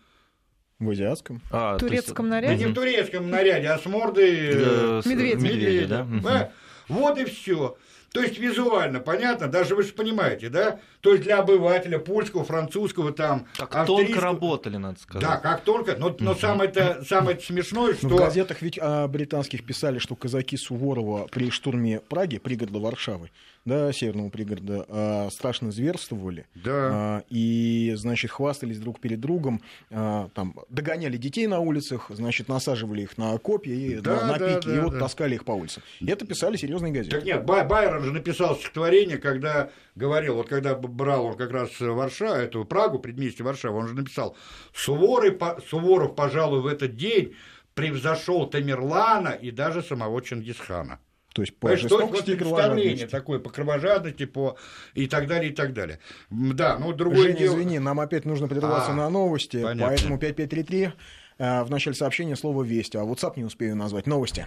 В азиатском. А, В то есть- турецком Да наряде? не в турецком наряде, а с мордой э, Э, Медведя. Медведя, да? Да? Вот и все. То есть визуально, понятно, даже вы же понимаете, да? То есть для обывателя польского, французского там, Как тонко австрийского- работали, надо сказать. Да, как только. Но, но самое-то самое смешное, Ну, что... в газетах ведь о британских писали, что казаки Суворова при штурме Праги, пригорода Варшавы, да, северного пригорода, а, страшно зверствовали. Да. А, И, значит, хвастались друг перед другом, а, там, догоняли детей на улицах, значит, насаживали их на копья и Да, на, на да, пики, да, и вот да. таскали их по улицам. И это писали серьезные газеты. Так нет, Бай- Байрон же написал стихотворение, когда говорил, вот когда брал он как раз Варшаву, эту Прагу, предместье Варшавы, он же написал, Суворы, Суворов, пожалуй, в этот день превзошел Тамерлана и даже самого Чингисхана. То есть по Понимаешь, жестокости вот представление такое по кровожадности, по и так далее, и так далее. Да, ну другое Женя, дело. извини, нам опять нужно прерваться А, на новости, понятно. поэтому 5533 э, в начале сообщения слово «Весть», а WhatsApp не успею назвать. Новости.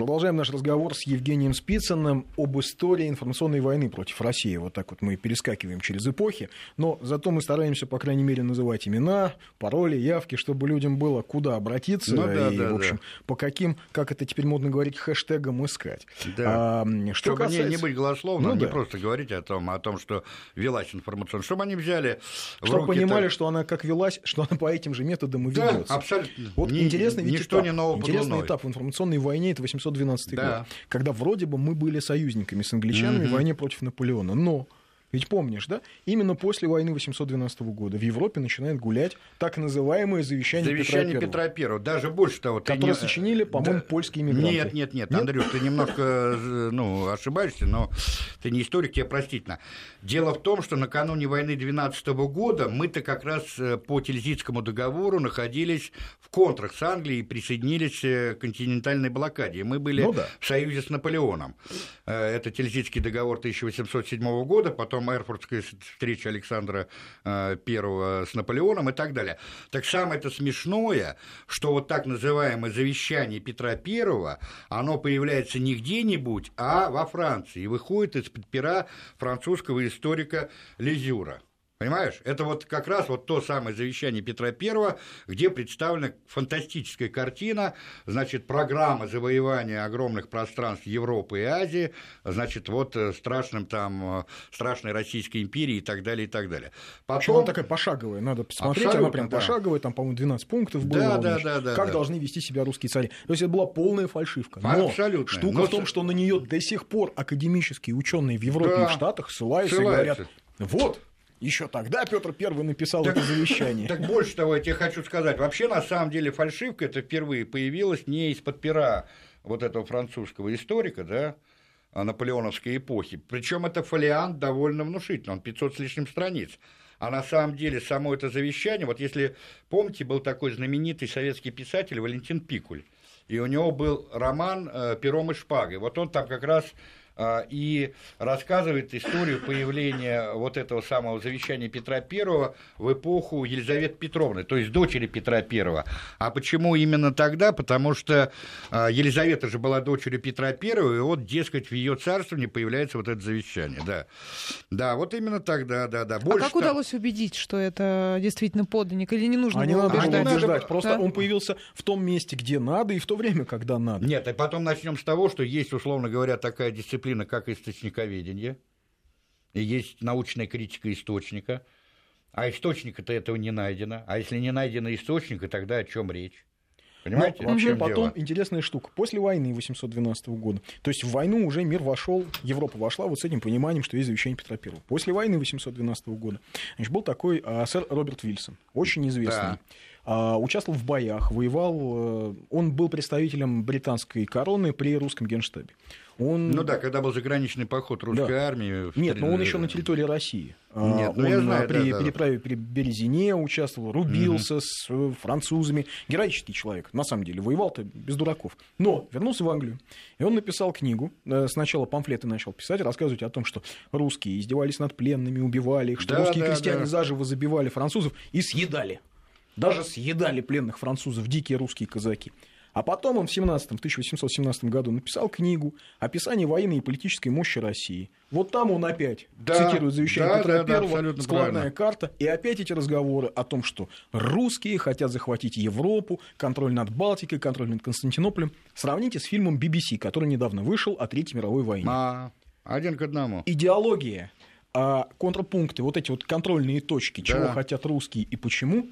Продолжаем наш разговор с Евгением Спицыным об истории информационной войны против России. Вот так вот мы перескакиваем через эпохи, но зато мы стараемся, по крайней мере, называть имена, пароли, явки, чтобы людям было куда обратиться Ну да, и, да, в общем, да. по каким, как это теперь модно говорить, хэштегам искать. Да. А, что Чтобы не- не, касается... быть голословным, Ну не да. просто говорить о том, о том, что велась информационная, чтобы они взяли Чтобы понимали, так- что она как велась, что она по этим же методам и Да, ведется. абсолютно. Вот Ни- интересный ничто не нового интересный этап в информационной войне это 812 Да. год, когда вроде бы мы были союзниками с англичанами в войне против Наполеона, но ведь помнишь, да? Именно после войны 812 года в Европе начинает гулять так называемое завещание, Завещание Петра I. Петра Первого. Даже больше того, ты Которое не- сочинили, по-моему, Да. польские мигранты. Нет, нет, нет, Нет? Андрюш, ты немножко э, ну, ошибаешься, но ты не историк, тебе простительно. Дело в том, что накануне войны 12 года мы-то как раз э, по Тильзитскому договору находились в контрах с Англией и присоединились э, к континентальной блокаде. Мы были Ну да. в союзе с Наполеоном. Это Тильзитский договор 1807 года, потом Эрфуртская встреча Александра э, I с Наполеоном и так далее. Так самое-то смешное, что вот так называемое завещание Петра I, оно появляется не где-нибудь, а во Франции, и выходит из-под пера французского историка Лизюра. Понимаешь? Это вот как раз вот то самое завещание Петра I, где представлена фантастическая картина, значит, программа завоевания огромных пространств Европы и Азии, значит, вот э, страшным там, э, страшной Российской империи и так далее, и так далее. В общем, она такая пошаговая, надо посмотреть, она Абсолютно, прям да. пошаговая, там, по-моему, 12 пунктов было. Да, да, да, да, как да. должны вести себя русские цари. То есть это была полная фальшивка. Но Абсолютно. штука Но в том, что на нее до сих пор академические ученые в Европе Да. и в Штатах ссылаются, Ссылаются. и говорят, вот, еще тогда Петр Первый написал Так- это завещание. Так больше того, я тебе хочу сказать. Вообще, на самом деле, фальшивка это впервые появилась не из-под пера вот этого французского историка, да, а наполеоновской эпохи. Причем это фолиант довольно внушительный, он 500 с лишним страниц. А на самом деле само это завещание, вот если помните, был такой знаменитый советский писатель Валентин Пикуль, и у него был роман э, «Пером и шпагой». Вот он там как раз и рассказывает историю появления вот этого самого завещания Петра I в эпоху Елизаветы Петровны, то есть дочери Петра I. А почему именно тогда? Потому что а, Елизавета же была дочерью Петра I, и вот, дескать, в ее царствовании появляется вот это завещание, да. Да, вот именно тогда, да, да. А Больше как ста- удалось убедить, что это действительно подлинник? Или не нужно А не было надо было убеждать. убеждать? убеждать, Да. просто Да. он появился в том месте, где надо, и в то время, когда надо. Нет, и потом начнем с того, что есть, условно говоря, такая дисциплина, как источниковедение, и есть научная критика источника, а источника-то этого не найдено. А если не найдено источника, тогда о чем речь? Понимаете? Ну, вообще потом дело? интересная штука. После войны 812 года, то есть в войну уже мир вошел, Европа вошла вот с этим пониманием, что есть завещание Петра I. После войны 812 года значит, был такой а, сэр Роберт Вильсон, очень известный. Да. А, участвовал в боях, воевал. э, Он был представителем британской короны при русском генштабе. Он... Ну да, когда был заграничный поход русской Да. армии. Нет, но он еще на территории России. А, Нет, ну он я знаю, при да, да. переправе при Березине участвовал, рубился с э, французами. Героический человек, на самом деле, воевал-то без дураков. Но вернулся в Англию, и он написал книгу. Э, Сначала памфлеты начал писать, рассказывать о том, что русские издевались над пленными, убивали их, что Да, русские да, крестьяне да. заживо забивали французов и съедали. Даже съедали пленных французов, дикие русские казаки. А потом он в 17 1817 году написал книгу «Описание военной и политической мощи России». Вот там он опять Да, цитирует завещание да, Петра да, да, I, абсолютно складная правильно. карта, и опять эти разговоры о том, что русские хотят захватить Европу, контроль над Балтикой, контроль над Константинополем. Сравните с фильмом BBC, который недавно вышел о Третьей мировой войне. А, один к одному. Идеология, а контрпункты, вот эти вот контрольные точки, чего Да. хотят русские и почему,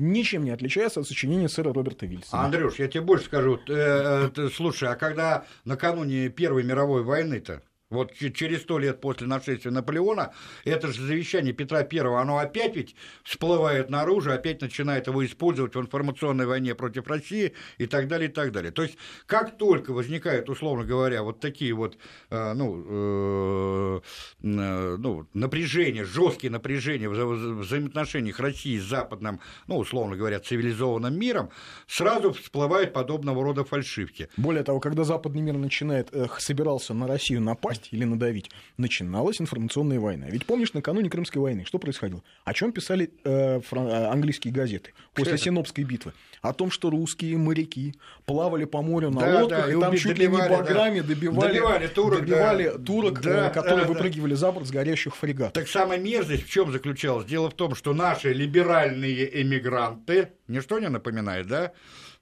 ничем не отличается от сочинения сэра Роберта Вильсона. Андрюш, я тебе больше скажу. Э, э, слушай, а когда накануне Первой мировой войны-то, Вот через сто лет после нашествия Наполеона это же завещание Петра I, оно опять ведь всплывает наружу, опять начинает его использовать в информационной войне против России и так далее, и так далее. То есть, как только возникают, условно говоря, вот такие вот э, ну, э, ну, напряжения, жесткие напряжения в взаимоотношениях России с западным, ну, условно говоря, цивилизованным миром, сразу всплывают подобного рода фальшивки. Более того, когда западный мир начинает, собирался на Россию напасть, напасть или надавить, начиналась информационная война. Ведь помнишь, накануне Крымской войны что происходило? О чем писали э, фран... Э, английские газеты после Синопской битвы? О том, что русские моряки плавали по морю на да, лодках, да, и там чуть ли не баграми да. добивали, добивали турок, добивали да. турок да, э, которые да, выпрыгивали да. за борт с горящих фрегатов. Так самая мерзость в чем заключалась? Дело в том, что наши либеральные эмигранты, ничто не напоминает, да,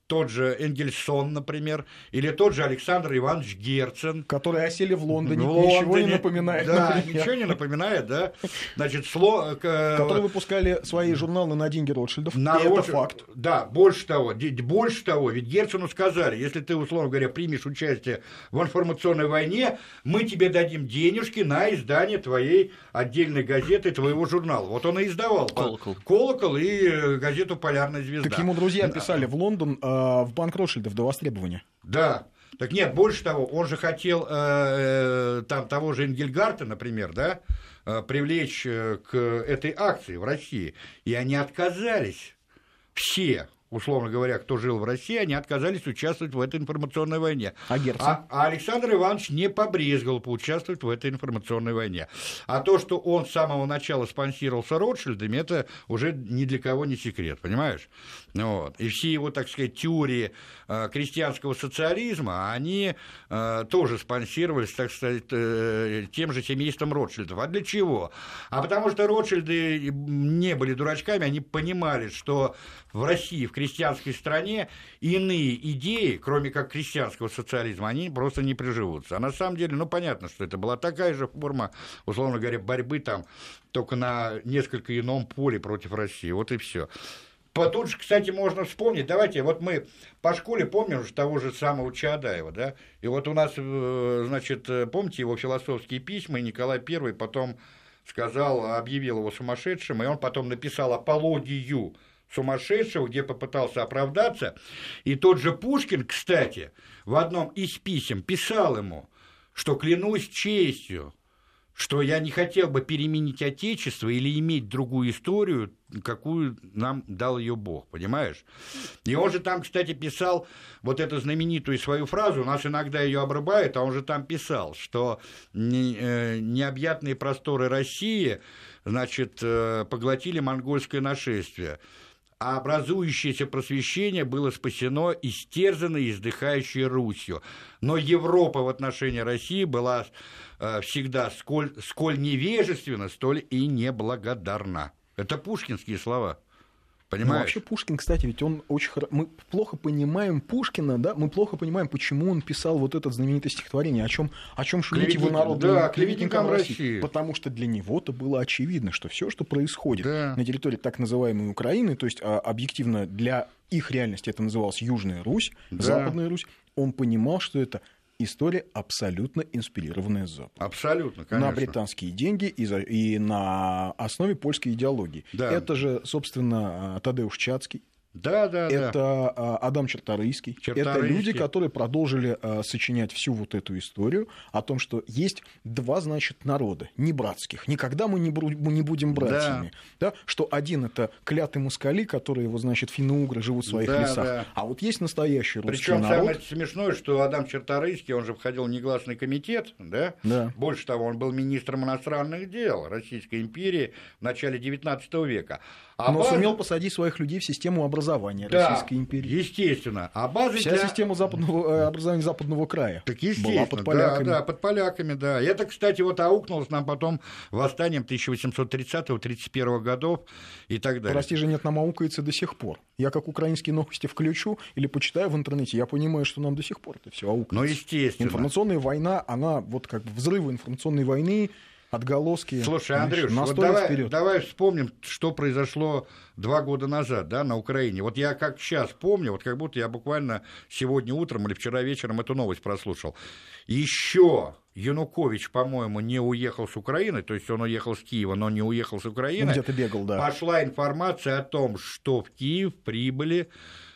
тот же Энгельсон, например, или тот же Александр Иванович Герцен. Которые осели в Лондоне, в Лондоне ничего не напоминает. Да, например. ничего не напоминает, да. Значит, сло... Которые выпускали свои журналы на деньги Ротшильдов, на и Ротш... это факт. Да, больше того, больше того, ведь Герцену сказали, если ты, условно говоря, примешь участие в информационной войне, мы тебе дадим денежки на издание твоей отдельной газеты, твоего журнала. Вот он и издавал. Колокол. Колокол и э, газету «Полярная звезда». Так ему друзья писали в Лондон, а, в банк Ротшильдов до востребования. Да. Так нет, больше того, он же хотел э, э там того же Энгельгарта, например, да, э, привлечь э, к этой акции в России, и они отказались все условно говоря, кто жил в России, они отказались участвовать в этой информационной войне. А Герцен? А, а Александр Иванович не побрезгал поучаствовать в этой информационной войне. А то, что он с самого начала спонсировался Ротшильдами, это уже ни для кого не секрет, понимаешь? Вот. И все его, так сказать, теории э, крестьянского социализма, они э, тоже спонсировались, так сказать, э, тем же семейством Ротшильдов. А для чего? А потому что Ротшильды не были дурачками, они понимали, что в России, в крестьянской стране, иные идеи, кроме как крестьянского социализма, они просто не приживутся. А на самом деле, ну, понятно, что это была такая же форма, условно говоря, борьбы там, только на несколько ином поле против России. Вот и все. Тут же, кстати, можно вспомнить, давайте, вот мы по школе помним же того же самого Чаадаева, да, и вот у нас, э, значит, помните его философские письма, и Николай I потом сказал, объявил его сумасшедшим, и он потом написал апологию сумасшедшего, где попытался оправдаться. И тот же Пушкин, кстати, в одном из писем писал ему, что клянусь честью, что я не хотел бы переменить Отечество или иметь другую историю, какую нам дал ее Бог, понимаешь? И он же там, кстати, писал вот эту знаменитую свою фразу, нас иногда ее обрубают, а он же там писал, что э, необъятные просторы России, значит, э, поглотили монгольское нашествие а образующееся просвещение было спасено истерзанной и издыхающей Русью. Но Европа в отношении России была э, всегда сколь, сколь невежественна, столь и неблагодарна. Это пушкинские слова. Понимаешь? Ну, вообще Пушкин, кстати, ведь он очень хорошо... Мы плохо понимаем Пушкина, да, мы плохо понимаем, почему он писал вот это знаменитое стихотворение, о чем о чем шумите Клеветник... вы народ да, клеветникам России. России. Потому что для него-то было очевидно, что все, что происходит да. на территории так называемой Украины, то есть а, объективно для их реальности это называлось Южная Русь, да. Западная Русь, он понимал, что это история абсолютно инспирированная Западом. Абсолютно, конечно. На британские деньги и, за, и на основе польской идеологии. Да. Это же, собственно, Тадеуш Чацкий, да, да, это да. Адам Черторийский. Черторийский. Это люди, которые продолжили а, сочинять всю вот эту историю о том, что есть два, значит, народа, не братских. Никогда мы не, не будем братьями. Да. Да? Что один это клятый мускали, которые, его, значит, финно-угры живут в своих да, лесах. Да. А вот есть настоящий русский Причем народ. самое смешное, что Адам Черторийский, он же входил в негласный комитет, да? Да. Больше того, он был министром иностранных дел Российской империи в начале XIX века. А Но база... сумел посадить своих людей в систему образования да, Российской империи. Естественно. А базы Вся для... система западного, э, образования западного края так естественно, была под поляками. Да, да, под поляками, да. Это, кстати, вот аукнулось нам потом восстанием 1830-31 годов и так далее. Прости же, нет, нам аукается до сих пор. Я как украинские новости включу или почитаю в интернете, я понимаю, что нам до сих пор это все аукается. Ну, естественно. Информационная война, она вот как бы взрывы информационной войны отголоски. Слушай, Андрюш, вот давай, давай вспомним, что произошло два года назад да, на Украине. Вот я как сейчас помню, вот как будто я буквально сегодня утром или вчера вечером эту новость прослушал. Еще Янукович, по-моему, не уехал с Украины, то есть он уехал с Киева, но не уехал с Украины. Ну, где-то бегал, да. Пошла информация о том, что в Киев прибыли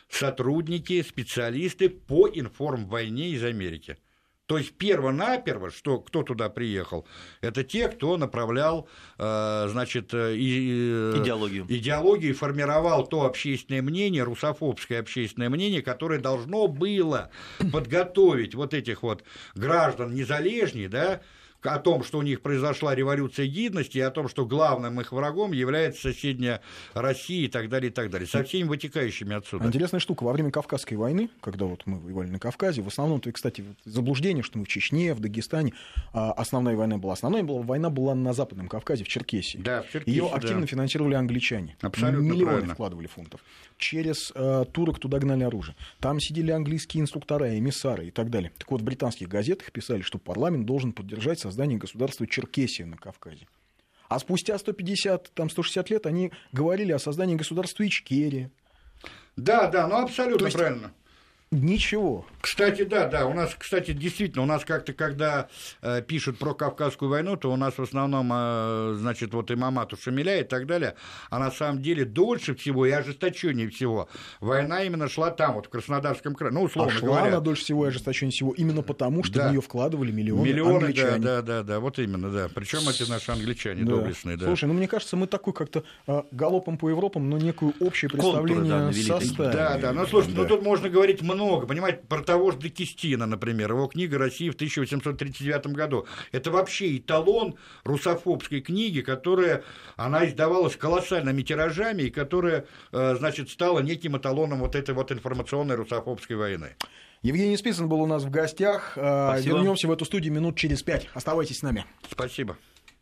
сотрудники, специалисты по информвойне из Америки. То есть перво-наперво, что кто туда приехал, это те, кто направлял, э, значит, э, идеологию. идеологию и формировал то общественное мнение, русофобское общественное мнение, которое должно было подготовить вот этих вот граждан незалежней, да, о том, что у них произошла революция гидности, и о том, что главным их врагом является соседняя Россия и так далее, и так далее, со всеми вытекающими отсюда. Интересная штука, во время Кавказской войны, когда вот мы воевали на Кавказе, в основном, то, кстати, заблуждение, что мы в Чечне, в Дагестане, а, основная война была. Основная была, война была на Западном Кавказе, в Черкесии. Да, в Черкесии, Ее активно да. финансировали англичане. Абсолютно Миллионы правильно. вкладывали фунтов. Через э, турок туда гнали оружие. Там сидели английские инструктора, эмиссары и так далее. Так вот, в британских газетах писали, что парламент должен поддержать создание государства Черкесия на Кавказе. А спустя 150, там, 160 лет они говорили о создании государства Ичкерия. Да, да, ну абсолютно То есть- правильно. Ничего. Кстати, да, да, у нас, кстати, действительно, у нас как-то, когда э, пишут про Кавказскую войну, то у нас в основном, э, значит, вот и Мамату Шамиля и так далее, а на самом деле дольше всего и ожесточеннее всего война именно шла там, вот в Краснодарском крае, ну, А условно шла говоря. она дольше всего и ожесточеннее всего именно потому, что Да. в нее вкладывали миллионы, Миллионы, да, англичане. да, да, да, вот именно, да. Причем эти наши англичане Да. доблестные, да. Слушай, ну мне кажется, мы такой как-то а, галопом по Европам, но некую общее Контуры, представление да, навели такие. составили. Да, да. Ну, слушай, ну Да. тут можно говорить много. Понимаете, про того же Декистина, например, его книга «Россия в 1839 году». Это вообще эталон русофобской книги, которая, она издавалась колоссальными тиражами и которая, э, значит, стала неким эталоном вот этой вот информационной русофобской войны. Евгений Спицын был у нас в гостях. Спасибо. Вернемся в эту студию минут через пять. Оставайтесь с нами. Спасибо.